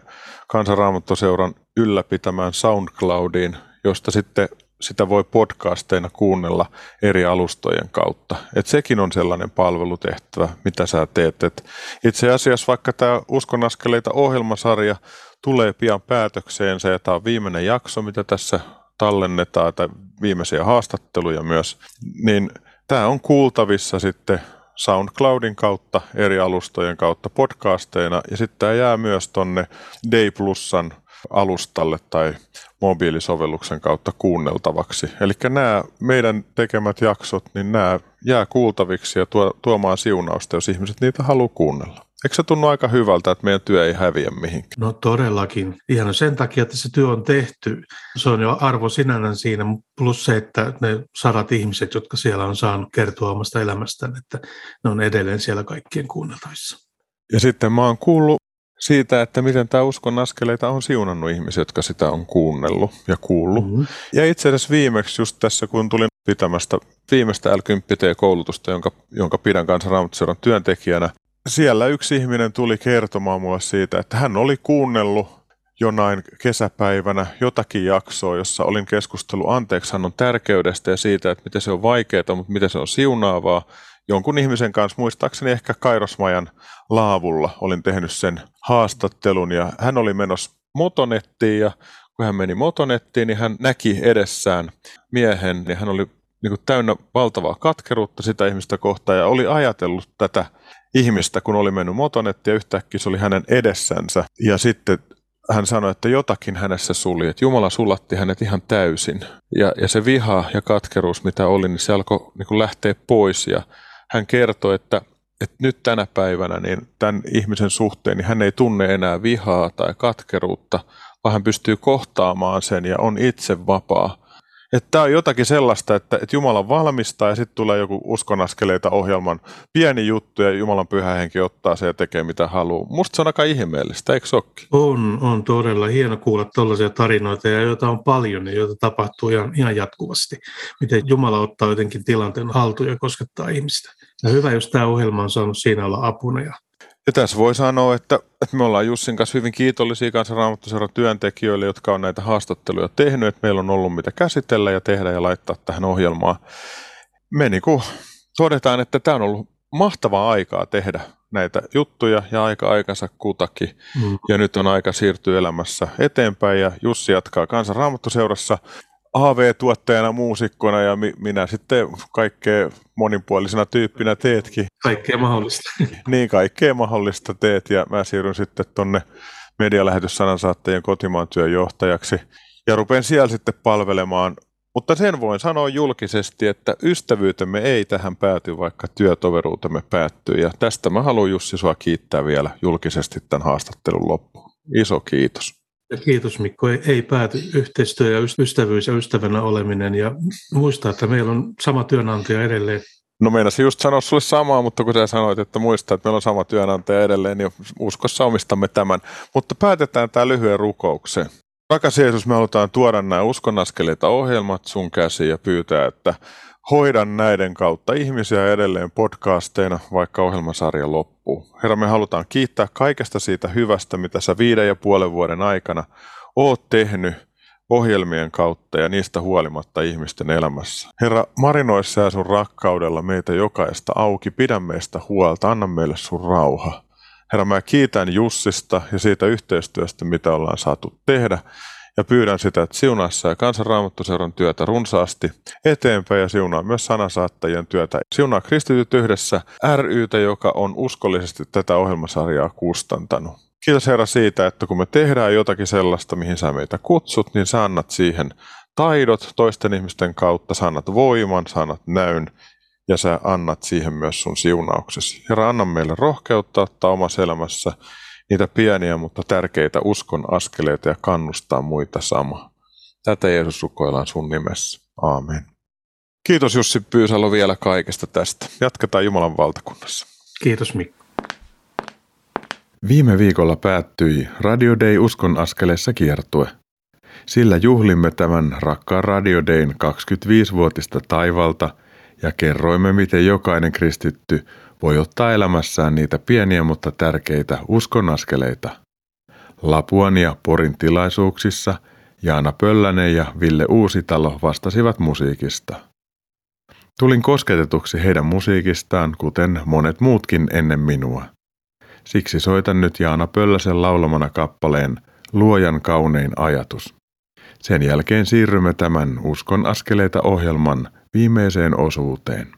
Kansanraamattoseuran ylläpitämään SoundCloudiin, josta sitten sitä voi podcasteina kuunnella eri alustojen kautta. Et sekin on sellainen palvelutehtävä, mitä sä teet. Et itse asiassa vaikka tämä Uskon askeleita ohjelmasarja tulee pian päätökseensä ja tämä on viimeinen jakso, mitä tässä tallennetaan, tai viimeisiä haastatteluja myös, niin tämä on kuultavissa sitten SoundCloudin kautta, eri alustojen kautta podcasteina, ja sitten tämä jää myös tonne Day Plusan alustalle tai mobiilisovelluksen kautta kuunneltavaksi. Eli nämä meidän tekemät jaksot, niin nämä jää kuultaviksi ja tuo, tuomaan siunausta, jos ihmiset niitä haluaa kuunnella. Eikö se tunnu aika hyvältä, että meidän työ ei häviä mihinkään? No todellakin. Ihan sen takia, että se työ on tehty. Se on jo arvo sinänsä siinä, plus se, että ne sadat ihmiset, jotka siellä on saanut kertoa omasta elämästään, että ne on edelleen siellä kaikkien kuunneltavissa. Ja sitten mä oon kuullut siitä, että miten tämä uskon askeleita on siunannut ihmisiä, jotka sitä on kuunnellut ja kuullut. Mm-hmm. Ja itse asiassa viimeksi just tässä, kun tulin pitämästä viimeistä l koulutusta jonka, jonka pidän kanssa Raamatuseuran työntekijänä, siellä yksi ihminen tuli kertomaan mulle siitä, että hän oli kuunnellut jonain kesäpäivänä jotakin jaksoa, jossa olin keskustellut anteeksiannon tärkeydestä ja siitä, että miten se on vaikeaa, mutta miten se on siunaavaa. Jonkun ihmisen kanssa, muistaakseni ehkä Kairosmajan laavulla, olin tehnyt sen haastattelun ja hän oli menossa motonettiin ja kun hän meni motonettiin, niin hän näki edessään miehen ja hän oli niin kuin täynnä valtavaa katkeruutta sitä ihmistä kohtaan ja oli ajatellut tätä ihmistä, kun oli mennyt motonettiin ja yhtäkkiä se oli hänen edessänsä. Ja sitten hän sanoi, että jotakin hänessä suli, että Jumala sulatti hänet ihan täysin. Ja, ja se viha ja katkeruus, mitä oli, niin se alkoi niin lähteä pois. Ja hän kertoi, että, että nyt tänä päivänä niin tämän ihmisen suhteen niin hän ei tunne enää vihaa tai katkeruutta, vaan hän pystyy kohtaamaan sen ja on itse vapaa. Että tämä on jotakin sellaista, että, että Jumala valmistaa ja sitten tulee joku uskonaskeleita ohjelman pieni juttu ja Jumalan pyhä henki ottaa se ja tekee mitä haluaa. Musta se on aika ihmeellistä, eikö sokki? On, on todella hieno kuulla tällaisia tarinoita ja joita on paljon ja joita tapahtuu ihan, ihan jatkuvasti. Miten Jumala ottaa jotenkin tilanteen haltuun ja koskettaa ihmistä. Ja hyvä, jos tämä ohjelma on saanut siinä olla apuna ja ja tässä voi sanoa, että, että me ollaan Jussin kanssa hyvin kiitollisia kanssa Raamattuseuran työntekijöille, jotka on näitä haastatteluja tehnyt, että meillä on ollut mitä käsitellä ja tehdä ja laittaa tähän ohjelmaan. Me niin kuin todetaan, että tämä on ollut mahtavaa aikaa tehdä näitä juttuja ja aika aikansa kutakin. Mm. Ja nyt on aika siirtyä elämässä eteenpäin ja Jussi jatkaa kansan Raamattuseurassa AV-tuottajana, muusikkona ja mi- minä sitten kaikkea monipuolisena tyyppinä teetkin. Kaikkea mahdollista. <laughs> niin, kaikkea mahdollista teet ja mä siirryn sitten tonne medialähetyssanansaattajien kotimaan työjohtajaksi ja rupean siellä sitten palvelemaan. Mutta sen voin sanoa julkisesti, että ystävyytemme ei tähän pääty, vaikka työtoveruutemme päättyy. Ja tästä mä haluan Jussi sua kiittää vielä julkisesti tämän haastattelun loppuun. Iso kiitos. Ja kiitos Mikko. Ei, ei pääty yhteistyö ja ystävyys ja ystävänä oleminen. Ja muistaa, että meillä on sama työnantaja edelleen. No meinasin just sanoa sulle samaa, mutta kun sä sanoit, että muista, että meillä on sama työnantaja edelleen, niin uskossa omistamme tämän. Mutta päätetään tämä lyhyen rukoukseen. Rakas Jeesus, me halutaan tuoda nämä uskonaskeleita ohjelmat sun käsiin ja pyytää, että hoidan näiden kautta ihmisiä edelleen podcasteina, vaikka ohjelmasarja loppuu. Herra, me halutaan kiittää kaikesta siitä hyvästä, mitä sä viiden ja puolen vuoden aikana oot tehnyt ohjelmien kautta ja niistä huolimatta ihmisten elämässä. Herra, marinoi sä sun rakkaudella meitä jokaista auki, pidä meistä huolta, anna meille sun rauha. Herra, mä kiitän Jussista ja siitä yhteistyöstä, mitä ollaan saatu tehdä ja pyydän sitä, että siunaa ja kansanraamattuseuran työtä runsaasti eteenpäin ja siunaa myös sanasaattajien työtä. Siunaa Kristityt yhdessä rytä, joka on uskollisesti tätä ohjelmasarjaa kustantanut. Kiitos Herra siitä, että kun me tehdään jotakin sellaista, mihin sä meitä kutsut, niin sä annat siihen taidot toisten ihmisten kautta, sä annat voiman, sä annat näyn ja sä annat siihen myös sun siunauksesi. Herra, anna meille rohkeutta ottaa omassa elämässä niitä pieniä, mutta tärkeitä uskon askeleita ja kannustaa muita sama. Tätä Jeesus rukoillaan sun nimessä. Aamen. Kiitos Jussi Pyysalo vielä kaikesta tästä. Jatketaan Jumalan valtakunnassa. Kiitos Mikko. Viime viikolla päättyi Radio Day Uskon askeleessa kiertue. Sillä juhlimme tämän rakkaan Radio Dayn 25-vuotista taivalta ja kerroimme, miten jokainen kristitty voi ottaa elämässään niitä pieniä mutta tärkeitä uskonaskeleita. Lapuan ja Porin tilaisuuksissa Jaana Pöllänen ja Ville Uusitalo vastasivat musiikista. Tulin kosketetuksi heidän musiikistaan, kuten monet muutkin ennen minua. Siksi soitan nyt Jaana Pölläsen laulamana kappaleen Luojan kaunein ajatus. Sen jälkeen siirrymme tämän Uskon askeleita ohjelman viimeiseen osuuteen.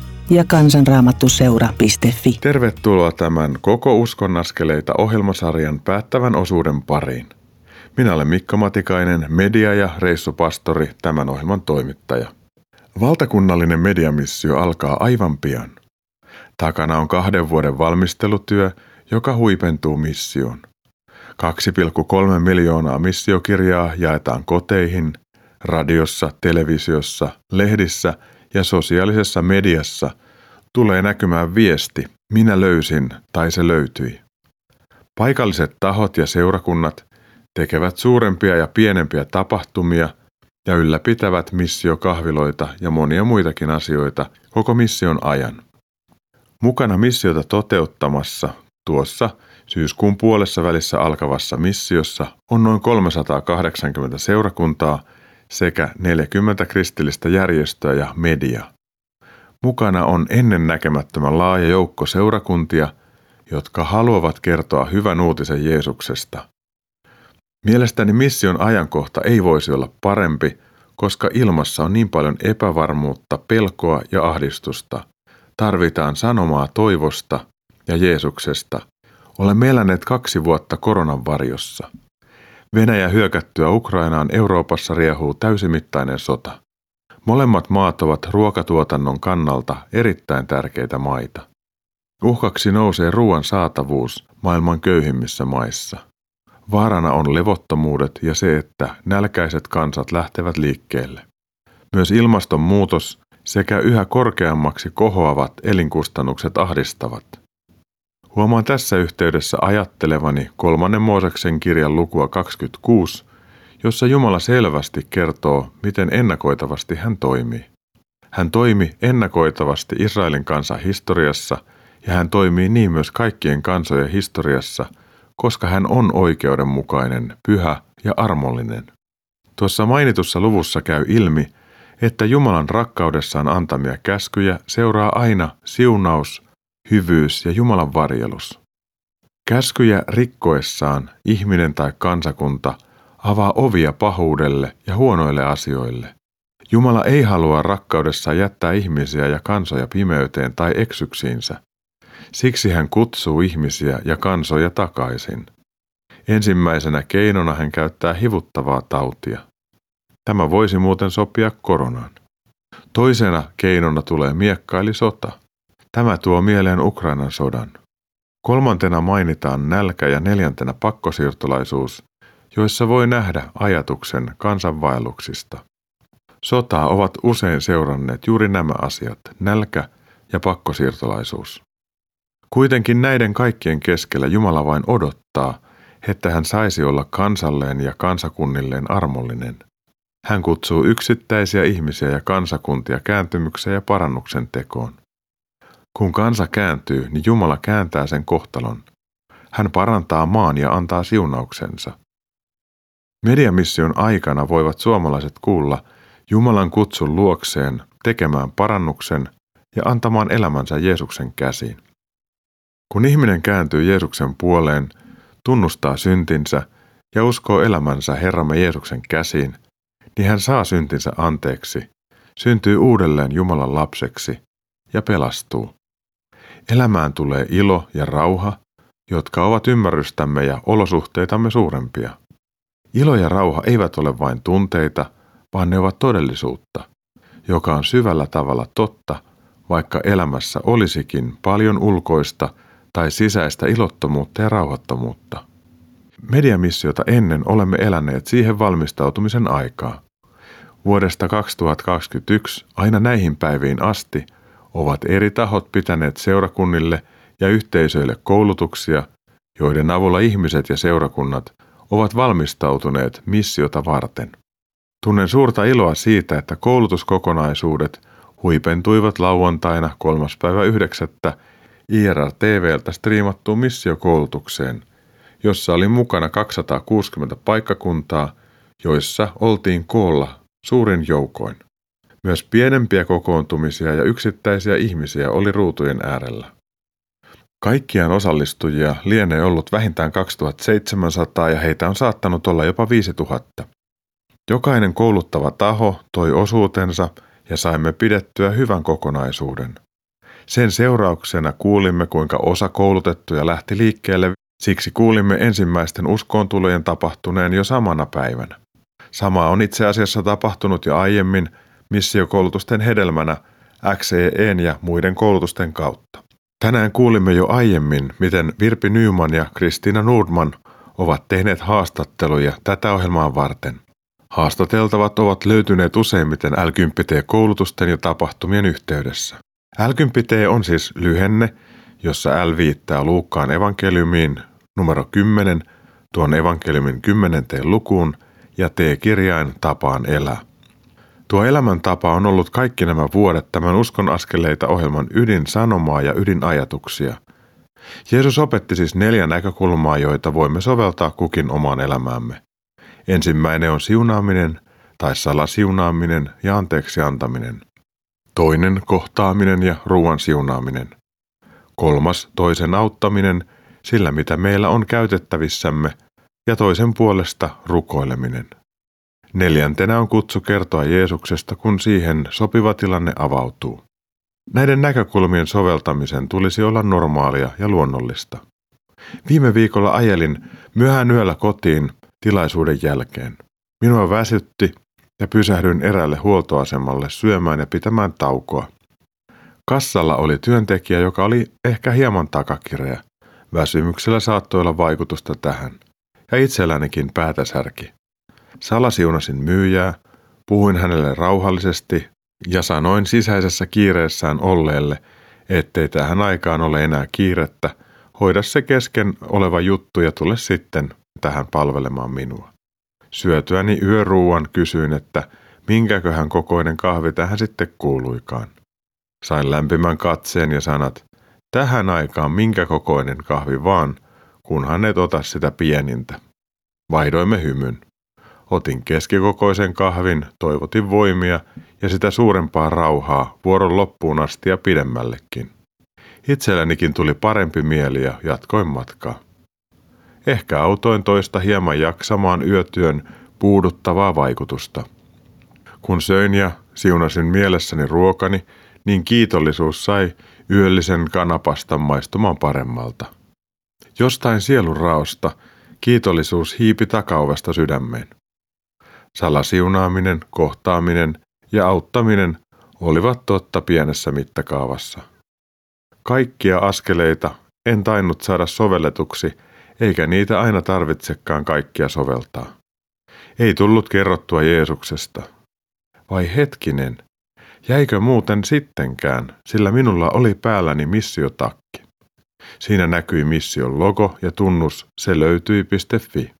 ja kansanraamattuseura.fi. Tervetuloa tämän Koko uskon askeleita ohjelmasarjan päättävän osuuden pariin. Minä olen Mikko Matikainen, media- ja reissupastori, tämän ohjelman toimittaja. Valtakunnallinen mediamissio alkaa aivan pian. Takana on kahden vuoden valmistelutyö, joka huipentuu missioon. 2,3 miljoonaa missiokirjaa jaetaan koteihin, radiossa, televisiossa, lehdissä ja sosiaalisessa mediassa tulee näkymään viesti, minä löysin tai se löytyi. Paikalliset tahot ja seurakunnat tekevät suurempia ja pienempiä tapahtumia ja ylläpitävät missiokahviloita ja monia muitakin asioita koko mission ajan. Mukana missiota toteuttamassa tuossa syyskuun puolessa välissä alkavassa missiossa on noin 380 seurakuntaa sekä 40 kristillistä järjestöä ja mediaa. Mukana on ennennäkemättömän laaja joukko seurakuntia, jotka haluavat kertoa hyvän uutisen Jeesuksesta. Mielestäni mission ajankohta ei voisi olla parempi, koska ilmassa on niin paljon epävarmuutta, pelkoa ja ahdistusta. Tarvitaan sanomaa toivosta ja Jeesuksesta. Olemme eläneet kaksi vuotta koronan varjossa. Venäjä hyökättyä Ukrainaan Euroopassa riehuu täysimittainen sota. Molemmat maat ovat ruokatuotannon kannalta erittäin tärkeitä maita. Uhkaksi nousee ruoan saatavuus maailman köyhimmissä maissa. Vaarana on levottomuudet ja se, että nälkäiset kansat lähtevät liikkeelle. Myös ilmastonmuutos sekä yhä korkeammaksi kohoavat elinkustannukset ahdistavat. Huomaan tässä yhteydessä ajattelevani kolmannen Mooseksen kirjan lukua 26, jossa Jumala selvästi kertoo, miten ennakoitavasti hän toimii. Hän toimi ennakoitavasti Israelin kansan historiassa ja hän toimii niin myös kaikkien kansojen historiassa, koska hän on oikeudenmukainen, pyhä ja armollinen. Tuossa mainitussa luvussa käy ilmi, että Jumalan rakkaudessaan antamia käskyjä seuraa aina siunaus, hyvyys ja Jumalan varjelus. Käskyjä rikkoessaan ihminen tai kansakunta – avaa ovia pahuudelle ja huonoille asioille. Jumala ei halua rakkaudessa jättää ihmisiä ja kansoja pimeyteen tai eksyksiinsä. Siksi hän kutsuu ihmisiä ja kansoja takaisin. Ensimmäisenä keinona hän käyttää hivuttavaa tautia. Tämä voisi muuten sopia koronaan. Toisena keinona tulee miekkaili sota. Tämä tuo mieleen Ukrainan sodan. Kolmantena mainitaan nälkä ja neljäntenä pakkosiirtolaisuus, joissa voi nähdä ajatuksen kansanvaelluksista. Sotaa ovat usein seuranneet juuri nämä asiat, nälkä ja pakkosiirtolaisuus. Kuitenkin näiden kaikkien keskellä Jumala vain odottaa, että hän saisi olla kansalleen ja kansakunnilleen armollinen. Hän kutsuu yksittäisiä ihmisiä ja kansakuntia kääntymykseen ja parannuksen tekoon. Kun kansa kääntyy, niin Jumala kääntää sen kohtalon. Hän parantaa maan ja antaa siunauksensa. Mediamission aikana voivat suomalaiset kuulla Jumalan kutsun luokseen tekemään parannuksen ja antamaan elämänsä Jeesuksen käsiin. Kun ihminen kääntyy Jeesuksen puoleen, tunnustaa syntinsä ja uskoo elämänsä Herramme Jeesuksen käsiin, niin hän saa syntinsä anteeksi, syntyy uudelleen Jumalan lapseksi ja pelastuu. Elämään tulee ilo ja rauha, jotka ovat ymmärrystämme ja olosuhteitamme suurempia. Ilo ja rauha eivät ole vain tunteita, vaan ne ovat todellisuutta, joka on syvällä tavalla totta, vaikka elämässä olisikin paljon ulkoista tai sisäistä ilottomuutta ja rauhattomuutta. Mediamissiota ennen olemme eläneet siihen valmistautumisen aikaa. Vuodesta 2021 aina näihin päiviin asti ovat eri tahot pitäneet seurakunnille ja yhteisöille koulutuksia, joiden avulla ihmiset ja seurakunnat ovat valmistautuneet missiota varten. Tunnen suurta iloa siitä, että koulutuskokonaisuudet huipentuivat lauantaina 3. päivä 9. IRR-TVltä striimattuun missiokoulutukseen, jossa oli mukana 260 paikkakuntaa, joissa oltiin koolla suurin joukoin. Myös pienempiä kokoontumisia ja yksittäisiä ihmisiä oli ruutujen äärellä. Kaikkiaan osallistujia lienee ollut vähintään 2700 ja heitä on saattanut olla jopa 5000. Jokainen kouluttava taho toi osuutensa ja saimme pidettyä hyvän kokonaisuuden. Sen seurauksena kuulimme, kuinka osa koulutettuja lähti liikkeelle, siksi kuulimme ensimmäisten uskoontulojen tapahtuneen jo samana päivänä. Sama on itse asiassa tapahtunut jo aiemmin missiokoulutusten hedelmänä XEEn ja muiden koulutusten kautta. Tänään kuulimme jo aiemmin, miten Virpi Nyman ja Kristiina Nordman ovat tehneet haastatteluja tätä ohjelmaa varten. Haastateltavat ovat löytyneet useimmiten l koulutusten ja tapahtumien yhteydessä. l on siis lyhenne, jossa L viittää Luukkaan evankeliumiin numero 10, tuon evankeliumin kymmenenteen lukuun ja T-kirjain tapaan elää. Tuo elämäntapa on ollut kaikki nämä vuodet tämän uskon askeleita ohjelman ydinsanomaa ja ydinajatuksia. Jeesus opetti siis neljä näkökulmaa, joita voimme soveltaa kukin omaan elämäämme. Ensimmäinen on siunaaminen tai salasiunaaminen ja anteeksi antaminen. Toinen kohtaaminen ja ruoan siunaaminen. Kolmas toisen auttaminen sillä mitä meillä on käytettävissämme ja toisen puolesta rukoileminen. Neljäntenä on kutsu kertoa Jeesuksesta, kun siihen sopiva tilanne avautuu. Näiden näkökulmien soveltamisen tulisi olla normaalia ja luonnollista. Viime viikolla ajelin myöhään yöllä kotiin tilaisuuden jälkeen. Minua väsytti ja pysähdyin eräälle huoltoasemalle syömään ja pitämään taukoa. Kassalla oli työntekijä, joka oli ehkä hieman takakireä. Väsymyksellä saattoi olla vaikutusta tähän. Ja itsellänikin päätä särki. Salasiunasin myyjää, puhuin hänelle rauhallisesti ja sanoin sisäisessä kiireessään olleelle, ettei tähän aikaan ole enää kiirettä, hoida se kesken oleva juttu ja tule sitten tähän palvelemaan minua. Syötyäni yöruuan kysyin, että minkäköhän kokoinen kahvi tähän sitten kuuluikaan. Sain lämpimän katseen ja sanat, tähän aikaan minkä kokoinen kahvi vaan, kunhan et ota sitä pienintä. Vaihdoimme hymyn. Otin keskikokoisen kahvin, toivotin voimia ja sitä suurempaa rauhaa vuoron loppuun asti ja pidemmällekin. Itsellänikin tuli parempi mieli ja jatkoin matkaa. Ehkä autoin toista hieman jaksamaan yötyön puuduttavaa vaikutusta. Kun söin ja siunasin mielessäni ruokani, niin kiitollisuus sai yöllisen kanapastan maistumaan paremmalta. Jostain sielun raosta kiitollisuus hiipi takauvesta sydämeen. Salasiunaaminen, kohtaaminen ja auttaminen olivat totta pienessä mittakaavassa. Kaikkia askeleita en tainnut saada sovelletuksi, eikä niitä aina tarvitsekaan kaikkia soveltaa. Ei tullut kerrottua Jeesuksesta. Vai hetkinen, jäikö muuten sittenkään, sillä minulla oli päälläni missiotakki. Siinä näkyi mission logo ja tunnus se löytyi.fi.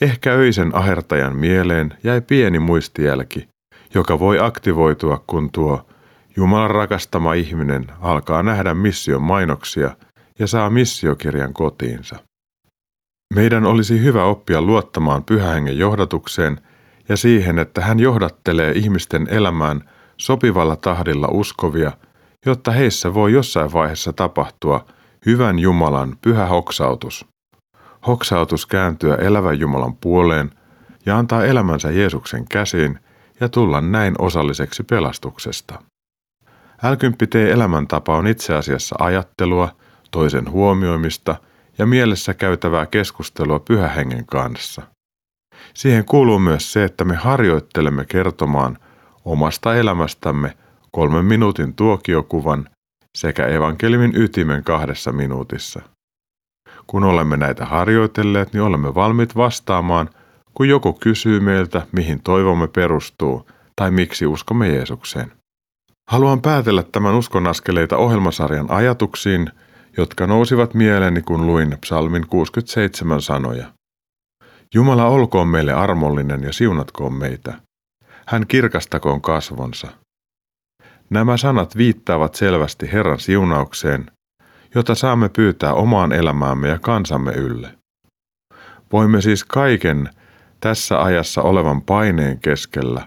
Ehkä öisen ahertajan mieleen jäi pieni muistijälki, joka voi aktivoitua, kun tuo Jumalan rakastama ihminen alkaa nähdä mission mainoksia ja saa missiokirjan kotiinsa. Meidän olisi hyvä oppia luottamaan pyhähengen johdatukseen ja siihen, että hän johdattelee ihmisten elämään sopivalla tahdilla uskovia, jotta heissä voi jossain vaiheessa tapahtua hyvän Jumalan pyhä hoksautus. Hoksautus kääntyä elävän Jumalan puoleen ja antaa elämänsä Jeesuksen käsiin ja tulla näin osalliseksi pelastuksesta. Älkymppitee elämäntapa on itse asiassa ajattelua, toisen huomioimista ja mielessä käytävää keskustelua pyhähengen kanssa. Siihen kuuluu myös se, että me harjoittelemme kertomaan omasta elämästämme kolmen minuutin tuokiokuvan sekä evankeliumin ytimen kahdessa minuutissa. Kun olemme näitä harjoitelleet, niin olemme valmiit vastaamaan, kun joku kysyy meiltä, mihin toivomme perustuu tai miksi uskomme Jeesukseen. Haluan päätellä tämän uskonaskeleita ohjelmasarjan ajatuksiin, jotka nousivat mieleeni, kun luin psalmin 67 sanoja. Jumala olkoon meille armollinen ja siunatkoon meitä. Hän kirkastakoon kasvonsa. Nämä sanat viittaavat selvästi Herran siunaukseen, jota saamme pyytää omaan elämäämme ja kansamme ylle. Voimme siis kaiken tässä ajassa olevan paineen keskellä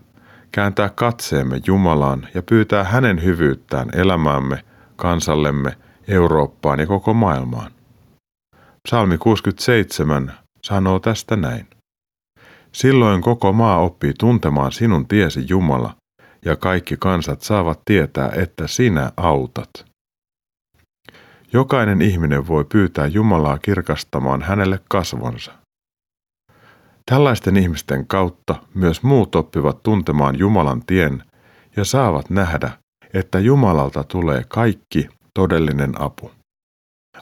kääntää katseemme Jumalaan ja pyytää hänen hyvyyttään elämäämme, kansallemme, Eurooppaan ja koko maailmaan. Psalmi 67 sanoo tästä näin. Silloin koko maa oppii tuntemaan sinun tiesi Jumala, ja kaikki kansat saavat tietää, että sinä autat. Jokainen ihminen voi pyytää Jumalaa kirkastamaan hänelle kasvonsa. Tällaisten ihmisten kautta myös muut oppivat tuntemaan Jumalan tien ja saavat nähdä, että Jumalalta tulee kaikki todellinen apu.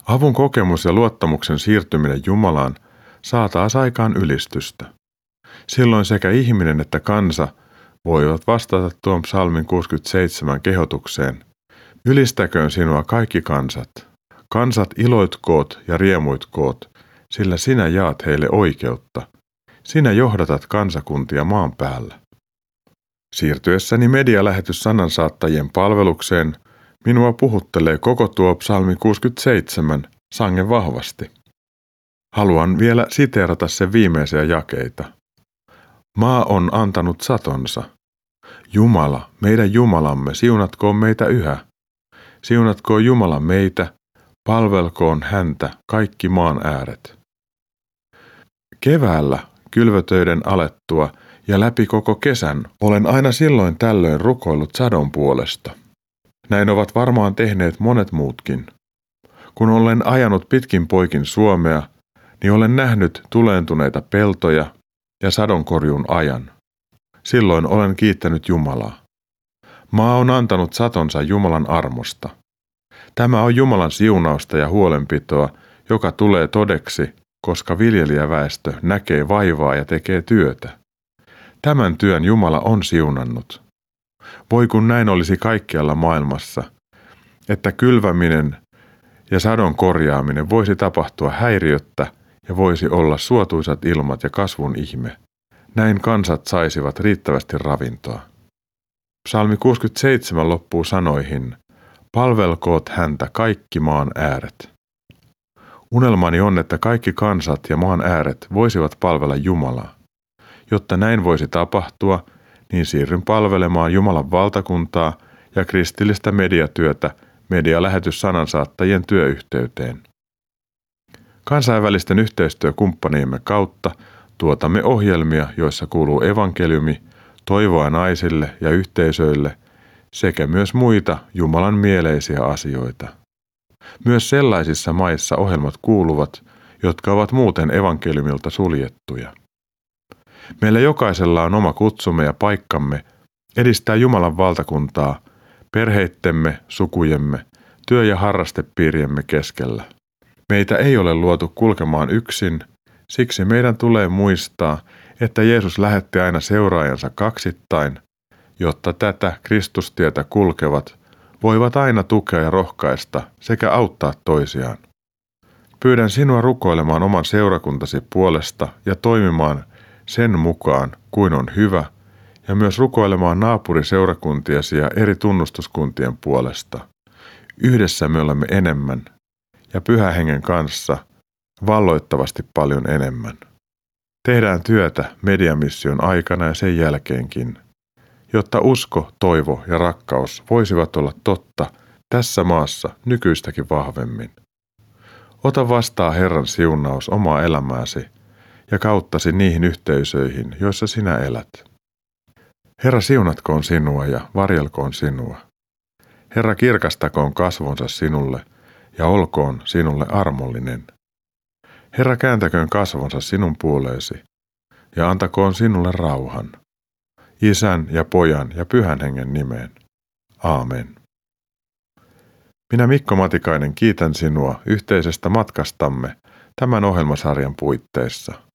Avun kokemus ja luottamuksen siirtyminen Jumalaan saa taas aikaan ylistystä. Silloin sekä ihminen että kansa voivat vastata tuon psalmin 67 kehotukseen. Ylistäköön sinua kaikki kansat. Kansat iloitkoot ja riemuitkoot, sillä sinä jaat heille oikeutta. Sinä johdatat kansakuntia maan päällä. Siirtyessäni medialähetys sanansaattajien palvelukseen minua puhuttelee koko tuo psalmi 67 sangen vahvasti. Haluan vielä siteerata sen viimeisiä jakeita. Maa on antanut satonsa. Jumala, meidän Jumalamme, siunatkoon meitä yhä. Siunatkoon Jumala meitä, palvelkoon häntä kaikki maan ääret. Keväällä kylvötöiden alettua ja läpi koko kesän olen aina silloin tällöin rukoillut sadon puolesta. Näin ovat varmaan tehneet monet muutkin. Kun olen ajanut pitkin poikin Suomea, niin olen nähnyt tuleentuneita peltoja ja sadonkorjun ajan. Silloin olen kiittänyt Jumalaa. Maa on antanut satonsa Jumalan armosta. Tämä on Jumalan siunausta ja huolenpitoa, joka tulee todeksi, koska viljelijäväestö näkee vaivaa ja tekee työtä. Tämän työn Jumala on siunannut. Voi kun näin olisi kaikkialla maailmassa, että kylväminen ja sadon korjaaminen voisi tapahtua häiriöttä ja voisi olla suotuisat ilmat ja kasvun ihme. Näin kansat saisivat riittävästi ravintoa. Psalmi 67 loppuu sanoihin, palvelkoot häntä kaikki maan ääret. Unelmani on, että kaikki kansat ja maan ääret voisivat palvella Jumalaa. Jotta näin voisi tapahtua, niin siirryn palvelemaan Jumalan valtakuntaa ja kristillistä mediatyötä medialähetys sanansaattajien työyhteyteen. Kansainvälisten yhteistyökumppaniimme kautta tuotamme ohjelmia, joissa kuuluu evankeliumi, toivoa naisille ja yhteisöille sekä myös muita Jumalan mieleisiä asioita. Myös sellaisissa maissa ohjelmat kuuluvat, jotka ovat muuten evankeliumilta suljettuja. Meillä jokaisella on oma kutsumme ja paikkamme edistää Jumalan valtakuntaa perheittemme, sukujemme, työ- ja harrastepiiriemme keskellä. Meitä ei ole luotu kulkemaan yksin, siksi meidän tulee muistaa, että Jeesus lähetti aina seuraajansa kaksittain, jotta tätä Kristustietä kulkevat voivat aina tukea ja rohkaista sekä auttaa toisiaan. Pyydän sinua rukoilemaan oman seurakuntasi puolesta ja toimimaan sen mukaan, kuin on hyvä, ja myös rukoilemaan naapuriseurakuntiasi ja eri tunnustuskuntien puolesta. Yhdessä me olemme enemmän, ja pyhä hengen kanssa valloittavasti paljon enemmän. Tehdään työtä mediamission aikana ja sen jälkeenkin, jotta usko, toivo ja rakkaus voisivat olla totta tässä maassa nykyistäkin vahvemmin. Ota vastaa Herran siunaus omaa elämääsi ja kauttasi niihin yhteisöihin, joissa sinä elät. Herra siunatkoon sinua ja varjelkoon sinua. Herra kirkastakoon kasvonsa sinulle ja olkoon sinulle armollinen. Herra kääntäköön kasvonsa sinun puoleesi ja antakoon sinulle rauhan. Isän ja pojan ja pyhän hengen nimeen. Aamen. Minä Mikko Matikainen kiitän sinua yhteisestä matkastamme tämän ohjelmasarjan puitteissa –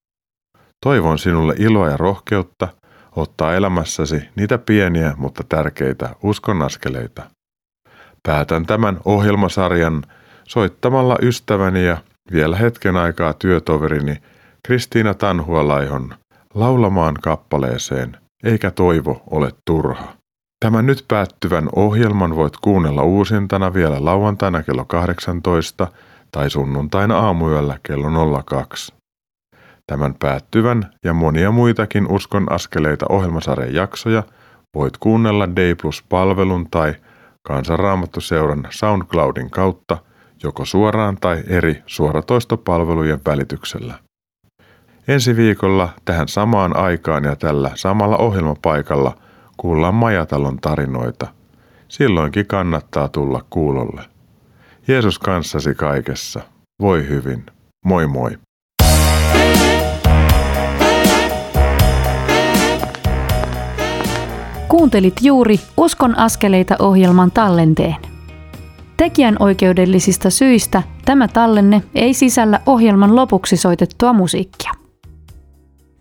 Toivon sinulle iloa ja rohkeutta ottaa elämässäsi niitä pieniä, mutta tärkeitä uskonaskeleita. Päätän tämän ohjelmasarjan soittamalla ystäväni ja vielä hetken aikaa työtoverini Kristiina Tanhualaihon laulamaan kappaleeseen Eikä toivo ole turha. Tämän nyt päättyvän ohjelman voit kuunnella uusintana vielä lauantaina kello 18 tai sunnuntaina aamuyöllä kello 02. Tämän päättyvän ja monia muitakin Uskon askeleita ohjelmasarjan jaksoja voit kuunnella Day Plus-palvelun tai Kansanraamattuseuran SoundCloudin kautta joko suoraan tai eri suoratoistopalvelujen välityksellä. Ensi viikolla tähän samaan aikaan ja tällä samalla ohjelmapaikalla kuullaan Majatalon tarinoita. Silloinkin kannattaa tulla kuulolle. Jeesus kanssasi kaikessa. Voi hyvin. Moi moi. Kuuntelit juuri Uskon askeleita ohjelman tallenteen. Tekijän oikeudellisista syistä tämä tallenne ei sisällä ohjelman lopuksi soitettua musiikkia.